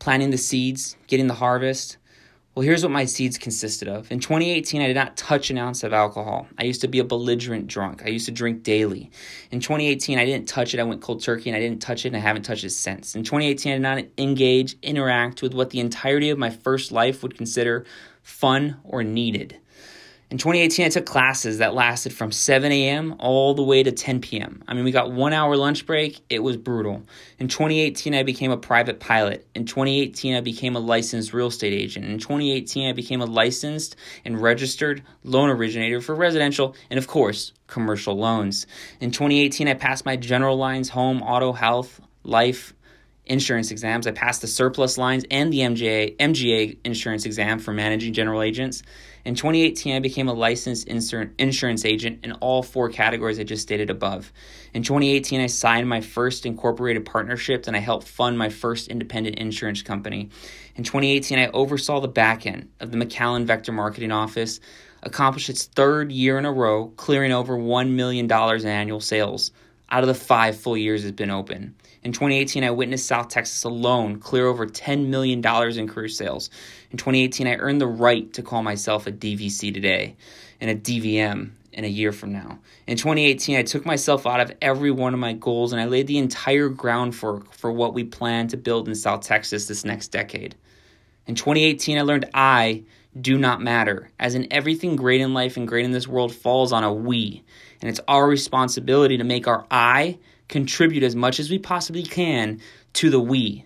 planting the seeds, getting the harvest. Well, here's what my seeds consisted of. In 2018, I did not touch an ounce of alcohol. I used to be a belligerent drunk. I used to drink daily. In 2018, I didn't touch it. I went cold turkey and I didn't touch it and I haven't touched it since. In 2018, I did not engage, interact with what the entirety of my first life would consider fun or needed. In 2018, I took classes that lasted from 7 a.m. all the way to 10 p.m. I mean, we got one hour lunch break. It was brutal. In 2018, I became a private pilot. In 2018, I became a licensed real estate agent. In 2018, I became a licensed and registered loan originator for residential and, of course, commercial loans. In 2018, I passed my general lines, home, auto, health, life, insurance exams. I passed the surplus lines and the MGA, MGA insurance exam for managing general agents. In 2018, I became a licensed insurance agent in all four categories I just stated above. In 2018, I signed my first incorporated partnership and I helped fund my first independent insurance company. In 2018, I oversaw the back end of the McAllen Vector Marketing Office, accomplished its third year in a row, clearing over $1 million in annual sales out of the five full years it's been open. In 2018, I witnessed South Texas alone clear over $10 million in career sales. In 2018, I earned the right to call myself a DVC today and a DVM in a year from now. In 2018, I took myself out of every one of my goals and I laid the entire ground groundwork for what we plan to build in South Texas this next decade. In 2018, I learned I do not matter, as in everything great in life and great in this world falls on a we, and it's our responsibility to make our I contribute as much as we possibly can to the we.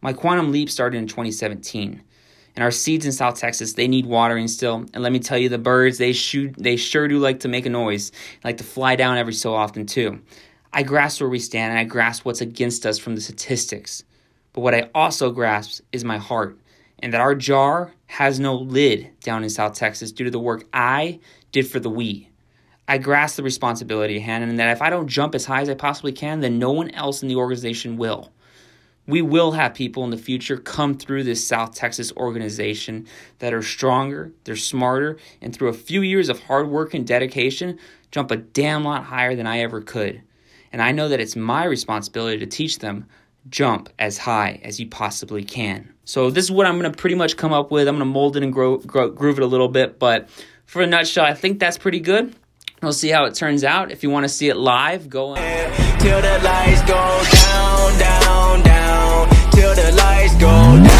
My quantum leap started in 2017. And our seeds in South Texas, they need watering still. And let me tell you, the birds, they shoot they sure do like to make a noise, like to fly down every so often too. I grasp where we stand and I grasp what's against us from the statistics. But what I also grasp is my heart and that our jar has no lid down in South Texas due to the work I did for the we. I grasp the responsibility at hand, and that if I don't jump as high as I possibly can, then no one else in the organization will. We will have people in the future come through this South Texas organization that are stronger, they're smarter, and through a few years of hard work and dedication, jump a damn lot higher than I ever could. And I know that it's my responsibility to teach them jump as high as you possibly can. So this is what I'm going to pretty much come up with. I'm going to mold it and grow, grow, groove it a little bit, but for a nutshell, I think that's pretty good. We'll see how it turns out. If you want to see it live, go on. Till the lights go down, down, down. Till the lights go down.